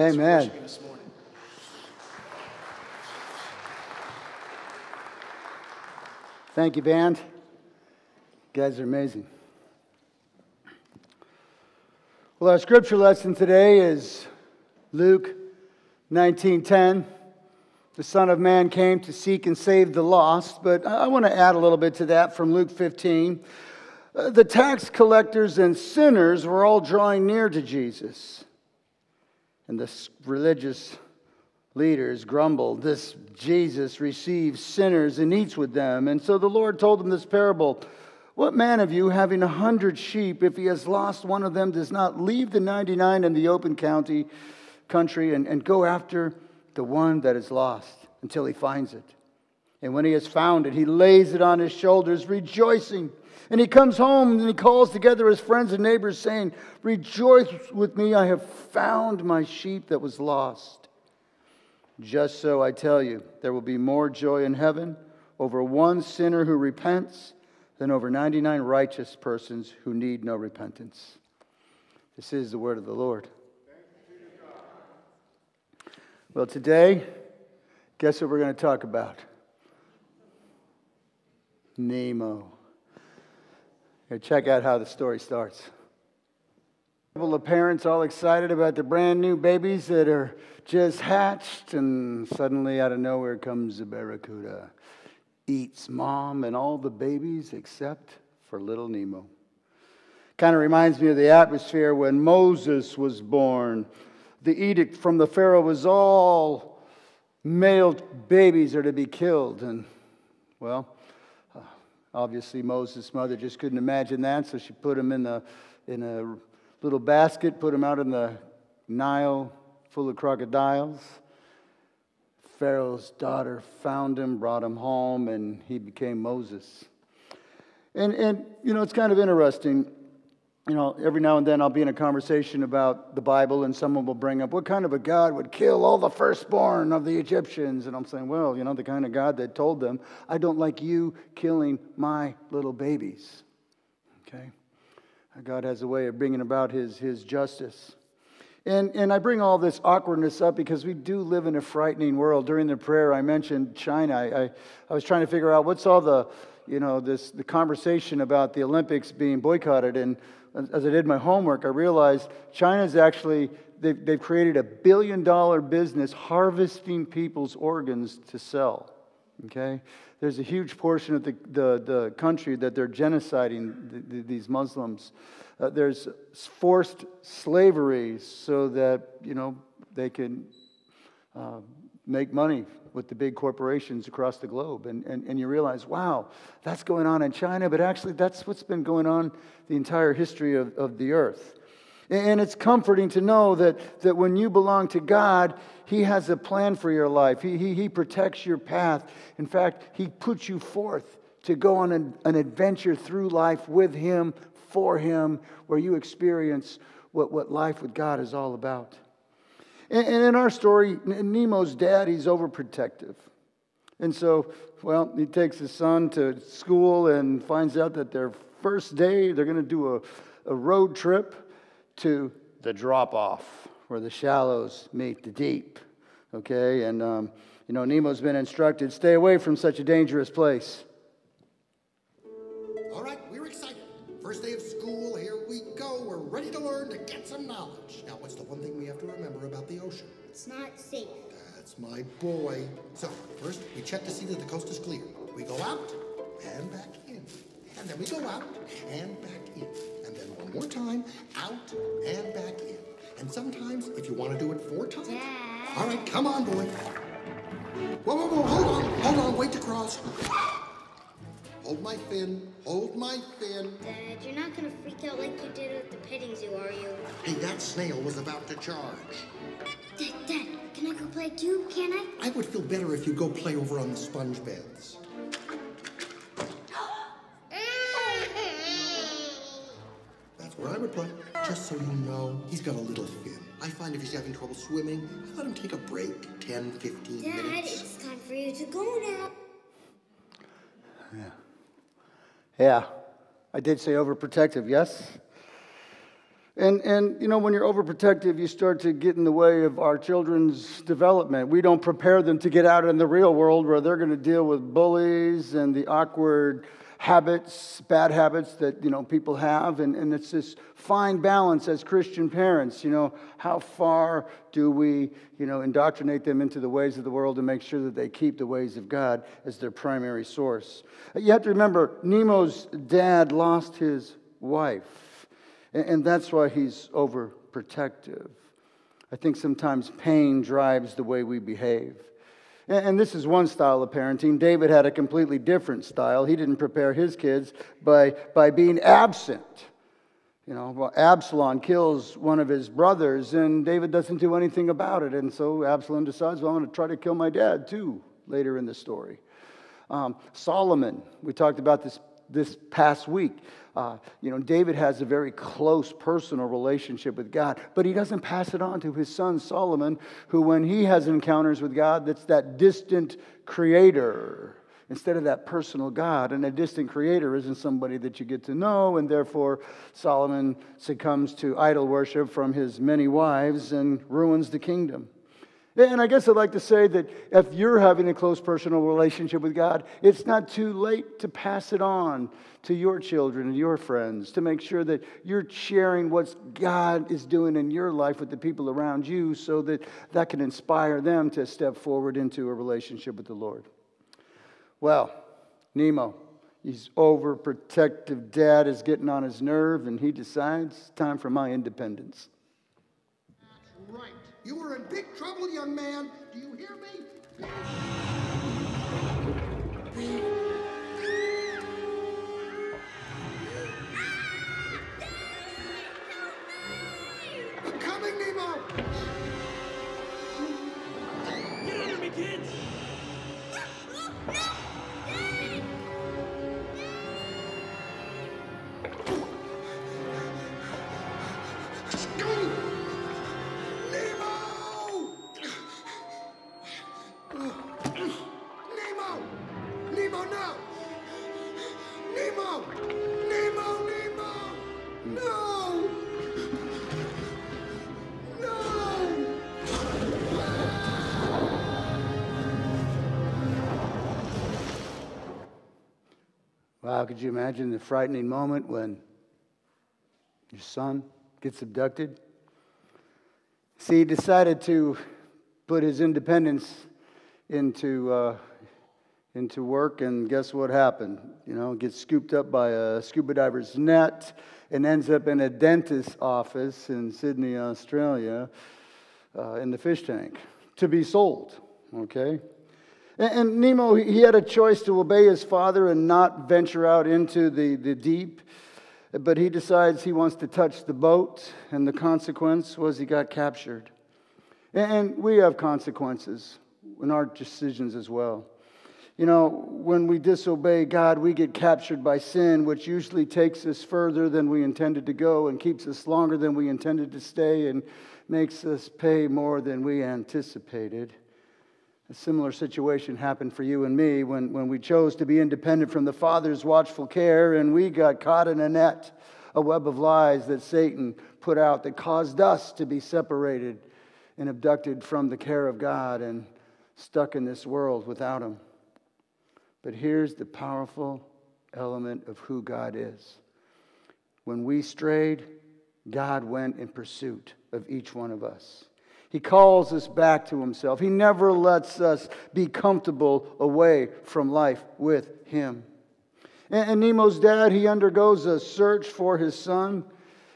Amen. Thank you, band. You guys are amazing. Well, our scripture lesson today is Luke 19:10. The Son of Man came to seek and save the lost, but I want to add a little bit to that from Luke 15. Uh, The tax collectors and sinners were all drawing near to Jesus. And the religious leaders grumbled, This Jesus receives sinners and eats with them. And so the Lord told them this parable What man of you, having a hundred sheep, if he has lost one of them, does not leave the 99 in the open county, country and, and go after the one that is lost until he finds it? And when he has found it, he lays it on his shoulders, rejoicing. And he comes home and he calls together his friends and neighbors, saying, Rejoice with me, I have found my sheep that was lost. Just so I tell you, there will be more joy in heaven over one sinner who repents than over 99 righteous persons who need no repentance. This is the word of the Lord. Well, today, guess what we're going to talk about? Nemo. Here, check out how the story starts. Couple of parents all excited about the brand new babies that are just hatched, and suddenly out of nowhere comes a barracuda. Eats mom and all the babies except for little Nemo. Kind of reminds me of the atmosphere when Moses was born. The edict from the Pharaoh was all male babies are to be killed. And, well, obviously Moses' mother just couldn't imagine that, so she put him in, the, in a little basket, put him out in the Nile full of crocodiles. Pharaoh's daughter found him, brought him home, and he became Moses. And, and you know, it's kind of interesting. You know, every now and then I'll be in a conversation about the Bible, and someone will bring up, What kind of a God would kill all the firstborn of the Egyptians? And I'm saying, Well, you know, the kind of God that told them, I don't like you killing my little babies. Okay? God has a way of bringing about his, his justice. And, and I bring all this awkwardness up because we do live in a frightening world. During the prayer, I mentioned China. I, I, I was trying to figure out what's all the, you know, this, the conversation about the Olympics being boycotted. And as I did my homework, I realized China's actually, they've, they've created a billion dollar business harvesting people's organs to sell. Okay? There's a huge portion of the, the, the country that they're genociding the, the, these Muslims. Uh, there's forced slavery so that, you know, they can uh, make money with the big corporations across the globe. And, and, and you realize, wow, that's going on in China, but actually that's what's been going on the entire history of, of the earth. And it's comforting to know that, that when you belong to God, He has a plan for your life. He, he, he protects your path. In fact, He puts you forth to go on an, an adventure through life with Him, for Him, where you experience what, what life with God is all about. And, and in our story, Nemo's dad, he's overprotective. And so, well, he takes his son to school and finds out that their first day, they're going to do a, a road trip to the drop off where the shallows meet the deep. Okay? And, um, you know, Nemo's been instructed stay away from such a dangerous place. All right, It's not safe. That's my boy. So, first, we check to see that the coast is clear. We go out and back in. And then we go out and back in. And then one more time, out and back in. And sometimes, if you want to do it four times. Dad. All right, come on, boy. Whoa, whoa, whoa, hold on, hold on, wait to cross. Hold my fin, hold my fin. Dad, you're not gonna freak out like you did at the petting zoo, are you? Hey, that snail was about to charge. Dad, Dad, can I go play too? Can I? I would feel better if you go play over on the sponge beds. That's where I would play. Just so you know, he's got a little fin. I find if he's having trouble swimming, I let him take a break 10, 15 Dad, minutes. it's time for you to go now. Yeah. Yeah, I did say overprotective, yes? And, and, you know, when you're overprotective, you start to get in the way of our children's development. We don't prepare them to get out in the real world where they're going to deal with bullies and the awkward habits, bad habits that, you know, people have. And, and it's this fine balance as Christian parents. You know, how far do we, you know, indoctrinate them into the ways of the world and make sure that they keep the ways of God as their primary source? You have to remember, Nemo's dad lost his wife, and that's why he's overprotective. I think sometimes pain drives the way we behave. And this is one style of parenting. David had a completely different style. He didn't prepare his kids by, by being absent. You know, well, Absalom kills one of his brothers, and David doesn't do anything about it. And so Absalom decides, well, I'm going to try to kill my dad too, later in the story. Um, Solomon, we talked about this this past week. Uh, you know, David has a very close personal relationship with God, but he doesn't pass it on to his son Solomon, who, when he has encounters with God, that's that distant creator instead of that personal God. And a distant creator isn't somebody that you get to know, and therefore Solomon succumbs to idol worship from his many wives and ruins the kingdom. And I guess I'd like to say that if you're having a close personal relationship with God, it's not too late to pass it on to your children and your friends to make sure that you're sharing what God is doing in your life with the people around you so that that can inspire them to step forward into a relationship with the Lord. Well, Nemo, his overprotective dad is getting on his nerve and he decides, time for my independence. You are in big trouble, young man. Do you hear me? Coming, Nemo! Get under me, kids! Nemo, no! Nemo! Nemo, Nemo! No! No! Wow, could you imagine the frightening moment when your son gets abducted? See, he decided to put his independence into, uh, into work, and guess what happened? You know, gets scooped up by a scuba diver's net and ends up in a dentist's office in Sydney, Australia, uh, in the fish tank to be sold, okay? And, and Nemo, he had a choice to obey his father and not venture out into the, the deep. But he decides he wants to touch the boat, and the consequence was he got captured. And we have consequences in our decisions as well. You know, when we disobey God, we get captured by sin, which usually takes us further than we intended to go and keeps us longer than we intended to stay and makes us pay more than we anticipated. A similar situation happened for you and me when, when we chose to be independent from the Father's watchful care and we got caught in a net, a web of lies that Satan put out that caused us to be separated and abducted from the care of God and stuck in this world without Him. But here's the powerful element of who God is. When we strayed, God went in pursuit of each one of us. He calls us back to Himself. He never lets us be comfortable away from life with Him. And, and Nemo's dad, he undergoes a search for his son.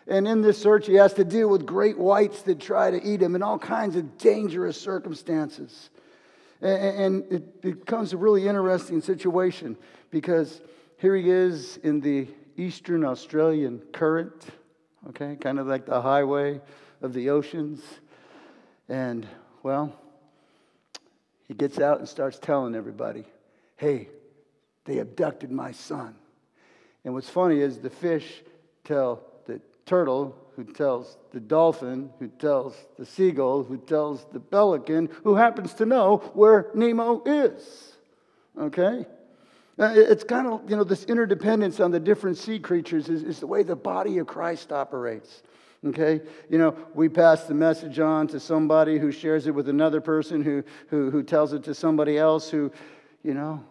And in this search, he has to deal with great whites that try to eat him in all kinds of dangerous circumstances. And it becomes a really interesting situation because here he is in the eastern Australian current, okay, kind of like the highway of the oceans. And, well, he gets out and starts telling everybody, hey, they abducted my son. And what's funny is the fish tell the turtle, who tells the dolphin, who tells the seagull, who tells the pelican, who happens to know where Nemo is. Okay? Uh, It's kind of, you know, this interdependence on the different sea creatures is, is the way the body of Christ operates. Okay? You know, we pass the message on to somebody who shares it with another person who, who, who tells it to somebody else who, you know,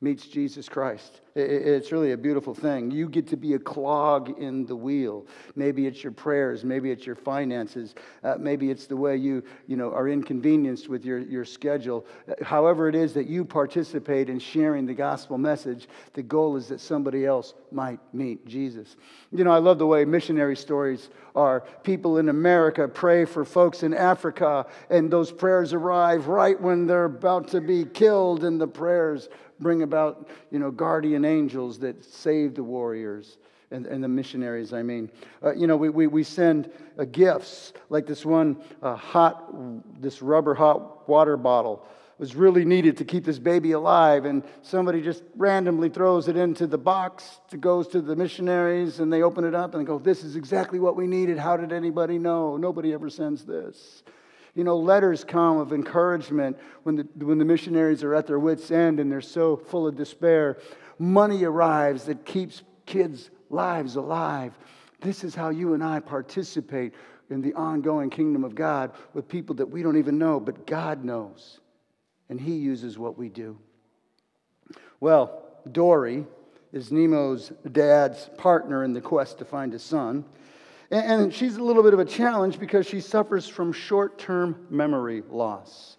meets Jesus Christ. It's really a beautiful thing. You get to be a clog in the wheel. Maybe it's your prayers, maybe it's your finances, uh, maybe it's the way you, you know, are inconvenienced with your, your schedule. However, it is that you participate in sharing the gospel message, the goal is that somebody else might meet Jesus. You know, I love the way missionary stories are. People in America pray for folks in Africa, and those prayers arrive right when they're about to be killed, and the prayers bring about, you know, guardian angels that save the warriors and, and the missionaries, I mean. Uh, you know, we, we, we send uh, gifts like this one uh, hot, this rubber hot water bottle. Was really needed to keep this baby alive and somebody just randomly throws it into the box it goes to the missionaries and they open it up and they go this is exactly what we needed. How did anybody know? Nobody ever sends this you know, letters come of encouragement when the, when the missionaries are at their wits' end and they're so full of despair. Money arrives that keeps kids' lives alive. This is how you and I participate in the ongoing kingdom of God with people that we don't even know, but God knows. And He uses what we do. Well, Dory is Nemo's dad's partner in the quest to find his son. And she's a little bit of a challenge because she suffers from short term memory loss.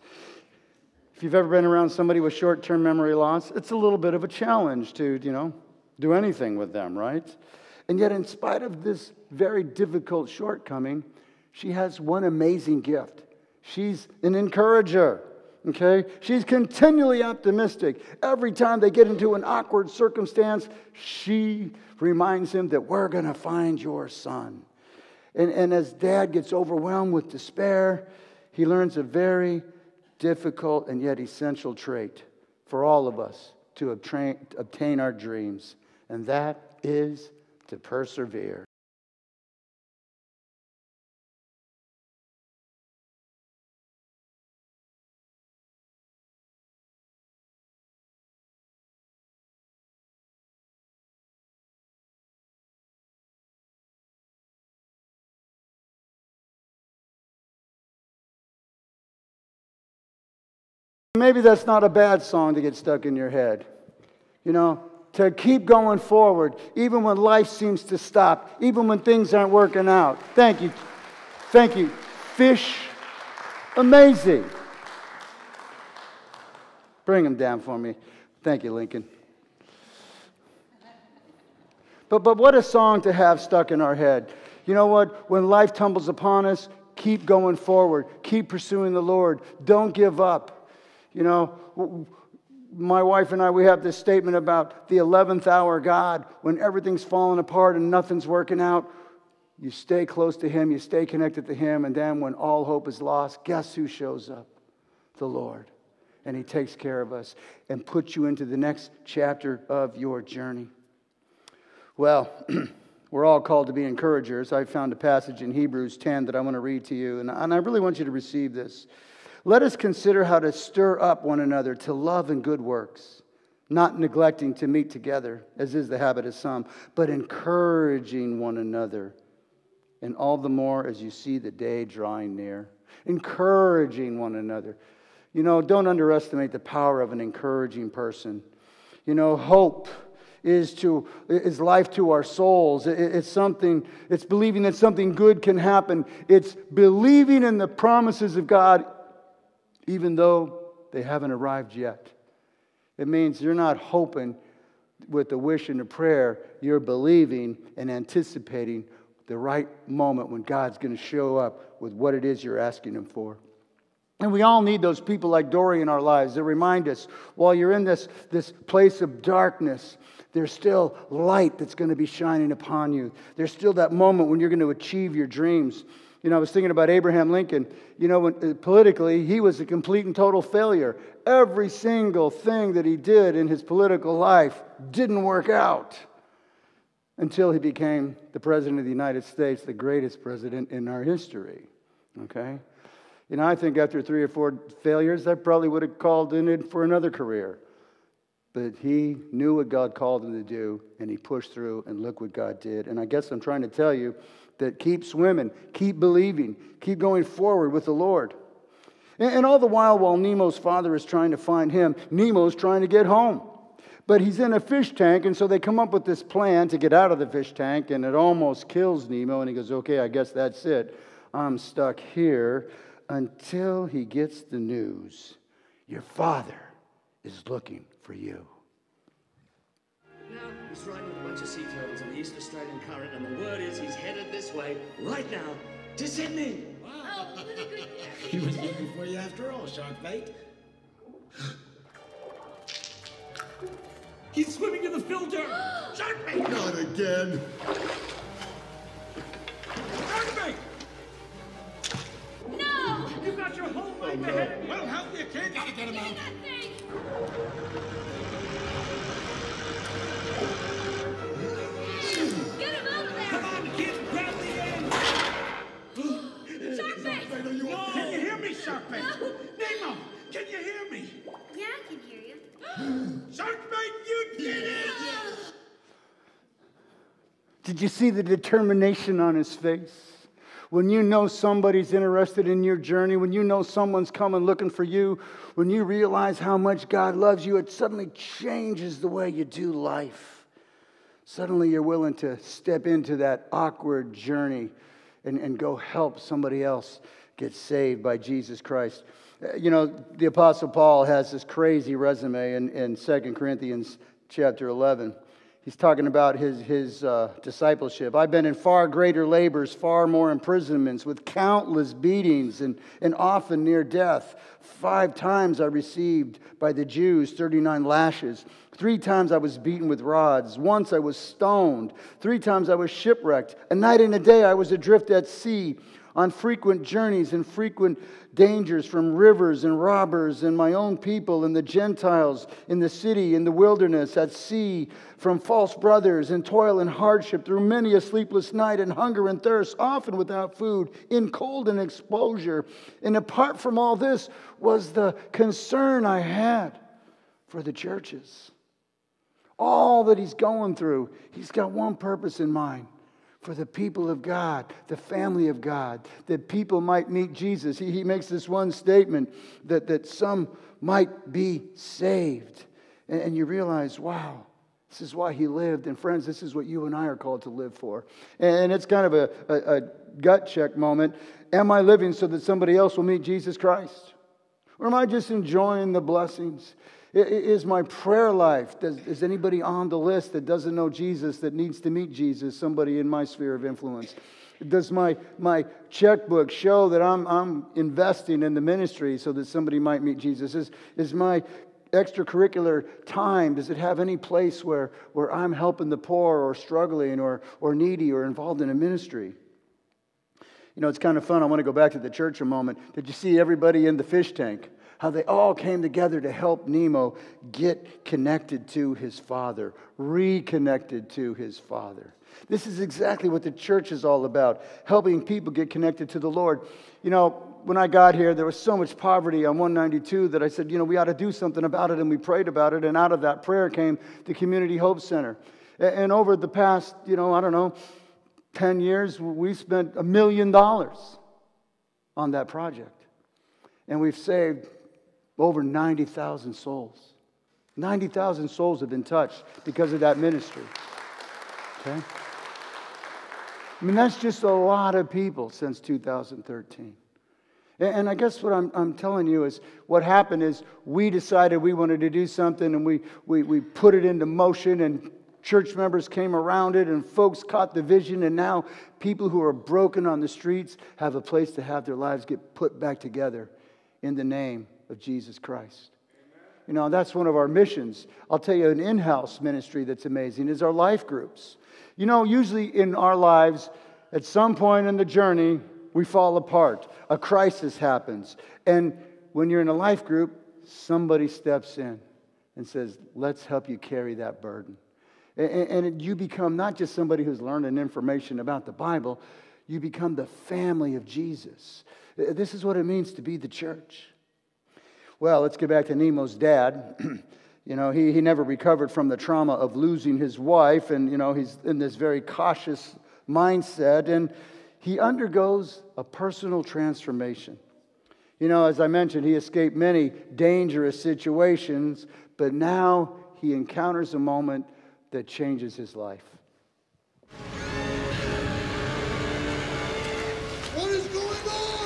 If you've ever been around somebody with short term memory loss, it's a little bit of a challenge to, you know, do anything with them, right? And yet, in spite of this very difficult shortcoming, she has one amazing gift. She's an encourager. Okay? She's continually optimistic. Every time they get into an awkward circumstance, she reminds him that we're going to find your son. And, and as dad gets overwhelmed with despair, he learns a very difficult and yet essential trait for all of us to obtain, obtain our dreams, and that is to persevere. Maybe that's not a bad song to get stuck in your head. You know, to keep going forward, even when life seems to stop, even when things aren't working out. Thank you. Thank you. Fish, amazing. Bring them down for me. Thank you, Lincoln. But, but what a song to have stuck in our head. You know what? When life tumbles upon us, keep going forward, keep pursuing the Lord, don't give up. You know, my wife and I, we have this statement about the 11th hour God, when everything's falling apart and nothing's working out. You stay close to Him, you stay connected to Him, and then when all hope is lost, guess who shows up? The Lord. And He takes care of us and puts you into the next chapter of your journey. Well, we're all called to be encouragers. I found a passage in Hebrews 10 that I want to read to you, and I really want you to receive this. Let us consider how to stir up one another to love and good works, not neglecting to meet together, as is the habit of some, but encouraging one another, and all the more as you see the day drawing near. Encouraging one another. You know, don't underestimate the power of an encouraging person. You know, hope is to is life to our souls it's something it's believing that something good can happen it's believing in the promises of god even though they haven't arrived yet. It means you're not hoping with a wish and a prayer, you're believing and anticipating the right moment when God's going to show up with what it is you're asking Him for. And we all need those people like Dory in our lives that remind us while you're in this, this place of darkness, there's still light that's going to be shining upon you. There's still that moment when you're going to achieve your dreams. You know, I was thinking about Abraham Lincoln. You know, when, uh, politically, he was a complete and total failure. Every single thing that he did in his political life didn't work out until he became the president of the United States, the greatest president in our history. Okay? You know, I think after three or four failures, I probably would have called in for another career. But he knew what God called him to do, and he pushed through, and look what God did. And I guess I'm trying to tell you that keep swimming, keep believing, keep going forward with the Lord. And, and all the while, while Nemo's father is trying to find him, Nemo's trying to get home. But he's in a fish tank, and so they come up with this plan to get out of the fish tank, and it almost kills Nemo. And he goes, Okay, I guess that's it. I'm stuck here until he gets the news your father is looking for you. Now, he's riding with a bunch of sea turtles on the East Australian current, and the word is he's headed this way right now to Sydney. wow He was looking for you after all, Sharkbait. He's swimming in the filter. Sharkbait! Not again. Did you see the determination on his face? When you know somebody's interested in your journey, when you know someone's coming looking for you, when you realize how much God loves you, it suddenly changes the way you do life. Suddenly you're willing to step into that awkward journey and, and go help somebody else get saved by Jesus Christ. Uh, You know, the Apostle Paul has this crazy resume in, in 2 Corinthians chapter 11. He's talking about his, his uh, discipleship. I've been in far greater labors, far more imprisonments, with countless beatings, and, and often near death. Five times I received by the Jews 39 lashes. Three times I was beaten with rods. Once I was stoned. Three times I was shipwrecked. A night and a day I was adrift at sea on frequent journeys and frequent dangers from rivers and robbers and my own people and the Gentiles in the city, in the wilderness, at sea, from false brothers, in toil and hardship, through many a sleepless night, and hunger and thirst, often without food, in cold and exposure. And apart from all this was the concern I had for the churches. All that he's going through, he's got one purpose in mind for the people of God, the family of God, that people might meet Jesus. He, he makes this one statement that, that some might be saved. And, and you realize, wow, this is why he lived. And friends, this is what you and I are called to live for. And it's kind of a, a, a gut check moment. Am I living so that somebody else will meet Jesus Christ? Or am I just enjoying the blessings? Is my prayer life, does, is anybody on the list that doesn't know Jesus that needs to meet Jesus, somebody in my sphere of influence? Does my, my checkbook show that I'm, I'm investing in the ministry so that somebody might meet Jesus? Is, is my extracurricular time, does it have any place where, where I'm helping the poor or struggling or, or needy or involved in a ministry? You know, it's kind of fun. I want to go back to the church a moment. Did you see everybody in the fish tank? How they all came together to help Nemo get connected to his father, reconnected to his father. This is exactly what the church is all about helping people get connected to the Lord. You know, when I got here, there was so much poverty on 192 that I said, you know, we ought to do something about it, and we prayed about it. And out of that prayer came the Community Hope Center. And over the past, you know, I don't know, 10 years, we spent a million dollars on that project. And we've saved over 90,000 souls. 90,000 souls have been touched because of that ministry. Okay? I mean, that's just a lot of people since 2013. And- I guess what I'm, I'm telling you is what happened is we decided we wanted to do something and we, we, we put it into motion and church members came around it and folks caught the vision and now people who are broken on the streets have a place to have their lives get put back together in the name of Jesus Christ. You know, that's one of our missions. I'll tell you an in house ministry that's amazing is our life groups. You know, usually in our lives, at some point in the journey, we fall apart. A crisis happens. And when you're in a life group, somebody steps in and says, Let's help you carry that burden. A- a- And you become not just somebody who's learning information about the Bible, you become the family of Jesus. This is what it means to be the church. Well, let's get back to Nemo's dad. You know, he, he never recovered from the trauma of losing his wife, and, you know, he's in this very cautious mindset, and he undergoes a personal transformation. You know, as I mentioned, he escaped many dangerous situations, but now he encounters a moment that changes his life. What is going on?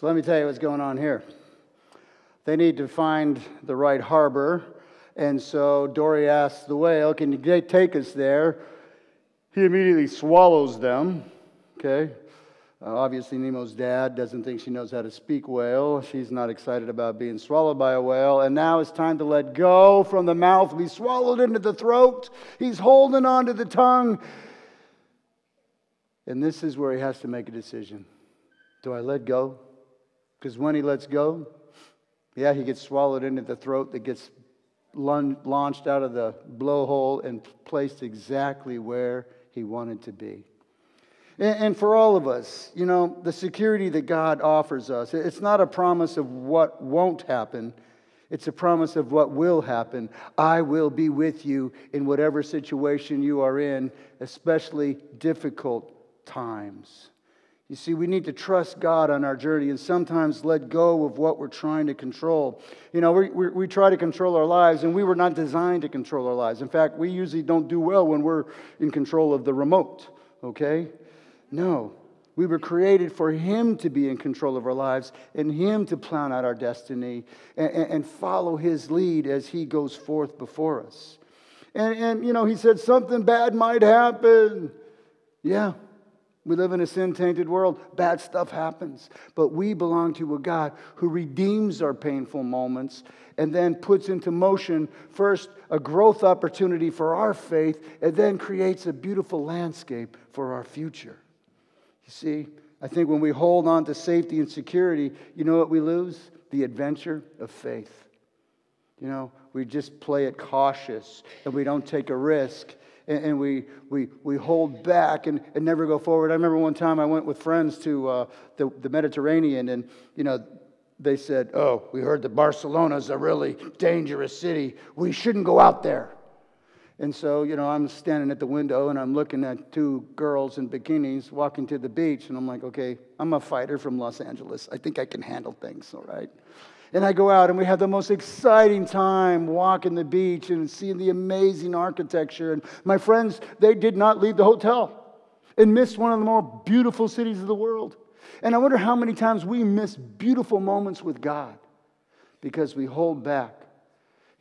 So let me tell you what's going on here. They need to find the right harbor, and so Dory asks the whale, Can you take us there? He immediately swallows them. Okay? Uh, obviously, Nemo's dad doesn't think she knows how to speak whale. She's not excited about being swallowed by a whale. And now it's time to let go from the mouth, be swallowed into the throat. He's holding on to the tongue. And this is where he has to make a decision Do I let go? Because when he lets go, yeah, he gets swallowed into the throat that gets launched out of the blowhole and placed exactly where he wanted to be. And, for all of us, you know, the security that God offers us, it's not a promise of what won't happen. It's a promise of what will happen. I will be with you in whatever situation you are in, especially difficult times. You see, we need to trust God on our journey and sometimes let go of what we're trying to control. You know, we, we, we, try to control our lives, and we were not designed to control our lives. In fact, we usually don't do well when we're in control of the remote, okay? No. We were created for Him to be in control of our lives and Him to plan out our destiny and, and follow His lead as He goes forth before us. And, and, you know, He said something bad might happen. Yeah, we live in a sin tainted world. Bad stuff happens. But we belong to a God who redeems our painful moments and then puts into motion first a growth opportunity for our faith and then creates a beautiful landscape for our future. You see, I think when we hold on to safety and security, you know what we lose? The adventure of faith. You know, we just play it cautious and we don't take a risk and, and we, we, we hold back and, and never go forward. I remember one time I went with friends to uh, the, the Mediterranean and, you know, they said, Oh, we heard that Barcelona's a really dangerous city. We shouldn't go out there. And so, you know, I'm standing at the window and I'm looking at two girls in bikinis walking to the beach. And I'm like, okay, I'm a fighter from Los Angeles. I think I can handle things, all right? And I go out and we have the most exciting time walking the beach and seeing the amazing architecture. And my friends, they did not leave the hotel and missed one of the more beautiful cities of the world. And I wonder how many times we miss beautiful moments with God because we hold back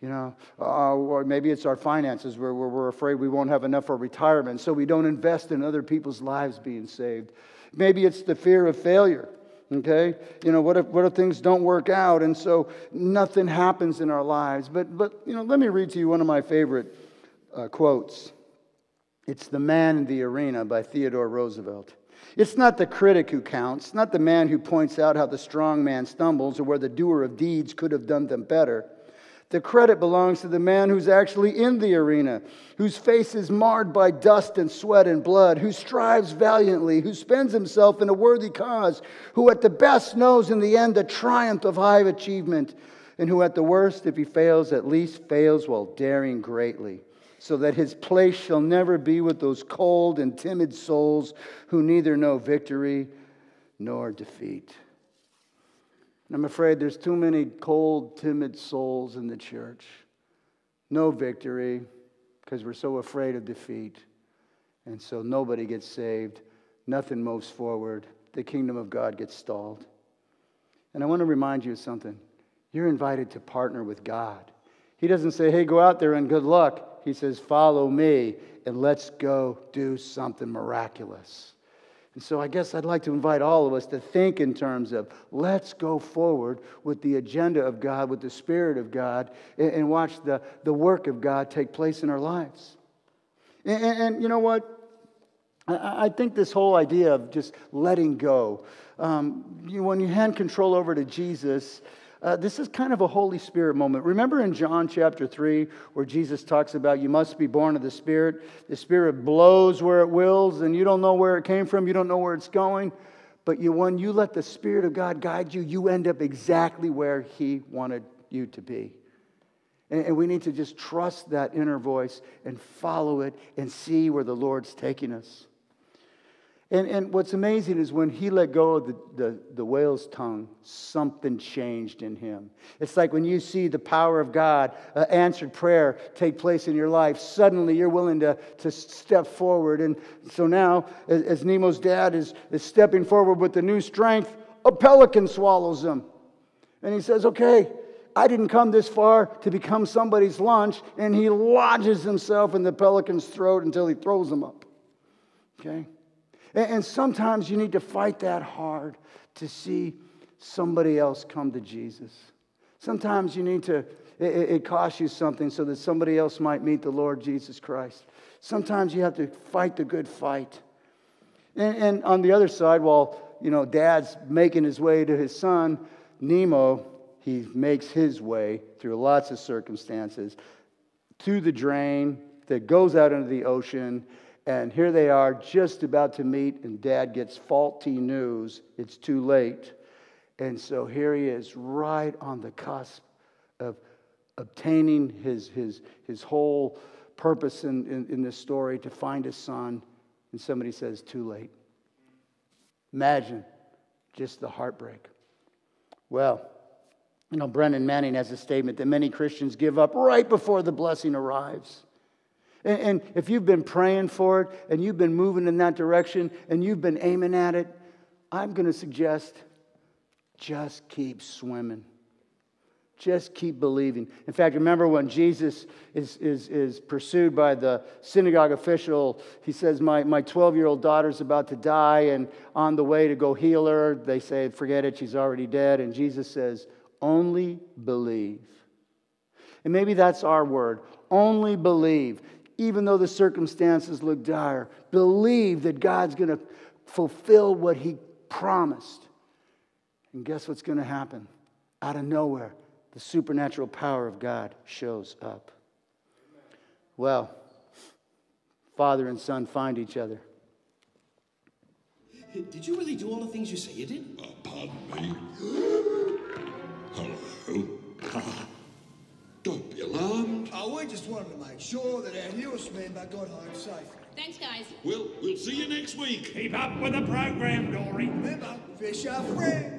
you know, uh, or maybe it's our finances where we're afraid we won't have enough for retirement, so we don't invest in other people's lives being saved. Maybe it's the fear of failure. Okay, you know, what if what if things don't work out, and so nothing happens in our lives? But but you know, let me read to you one of my favorite uh, quotes. It's "The Man in the Arena" by Theodore Roosevelt. It's not the critic who counts, not the man who points out how the strong man stumbles or where the doer of deeds could have done them better. The credit belongs to the man who's actually in the arena, whose face is marred by dust and sweat and blood, who strives valiantly, who spends himself in a worthy cause, who at the best knows in the end the triumph of high achievement, and who at the worst, if he fails, at least fails while daring greatly, so that his place shall never be with those cold and timid souls who neither know victory nor defeat. And I'm afraid there's too many cold, timid souls in the church. no victory because we're so afraid of defeat. And so nobody gets saved, nothing moves forward, the kingdom of God gets stalled. And I want to remind you of something. You're invited to partner with God. He doesn't say, hey, go out there and good luck. He says, follow me and let's go do something miraculous. And so I guess I'd like to invite all of us to think in terms of let's go forward with the agenda of God, with the Spirit of God, and, and watch the, the work of God take place in our lives. And, and, and you know what? I, think this whole idea of just letting go, um, you, when you hand control over to Jesus, uh, this is kind of a Holy Spirit moment. Remember in John chapter 3, where Jesus talks about you must be born of the Spirit? The Spirit blows where it wills, and you don't know where it came from, you don't know where it's going. But you, when you let the Spirit of God guide you, you end up exactly where He wanted you to be. And, and we need to just trust that inner voice and follow it and see where the Lord's taking us. And, and what's amazing is when he let go of the, the, the, whale's tongue, something changed in him. It's like when you see the power of God, uh, answered prayer take place in your life, suddenly you're willing to, to step forward. And so now, as, as Nemo's dad is, is stepping forward with the new strength, a pelican swallows him. And he says, Okay, I didn't come this far to become somebody's lunch. And he lodges himself in the pelican's throat until he throws him up. Okay? And sometimes you need to fight that hard to see somebody else come to Jesus. Sometimes you need to, it, it, costs you something so that somebody else might meet the Lord Jesus Christ. Sometimes you have to fight the good fight. And, and on the other side, while, you know, dad's making his way to his son, Nemo, he makes his way through lots of circumstances to the drain that goes out into the ocean and here they are just about to meet, and dad gets faulty news. It's too late. And so here he is, right on the cusp of obtaining his, his, his whole purpose in, in, in this story to find his son. And somebody says, too late. Imagine just the heartbreak. Well, you know, Brennan Manning has a statement that many Christians give up right before the blessing arrives. And, and if you've been praying for it and you've been moving in that direction and you've been aiming at it, I'm going to suggest just keep swimming. Just keep believing. In fact, remember when Jesus is, is, is pursued by the synagogue official, he says, My 12 year old daughter's about to die, and on the way to go heal her, they say, Forget it, she's already dead. And Jesus says, Only believe. And maybe that's our word only believe even though the circumstances look dire. Believe that God's going to fulfill what He promised. And guess what's going to happen? Out of nowhere, the supernatural power of God shows up. Well, father and son find each other. Did you really do all the things you say you did? Uh, pardon me? Hello? Don't be alarmed. Oh, we just wanted to make sure that our newest member got home safe. Thanks, guys. We'll, we'll see you next week. Keep up with the program, Dory. Remember, fish are free.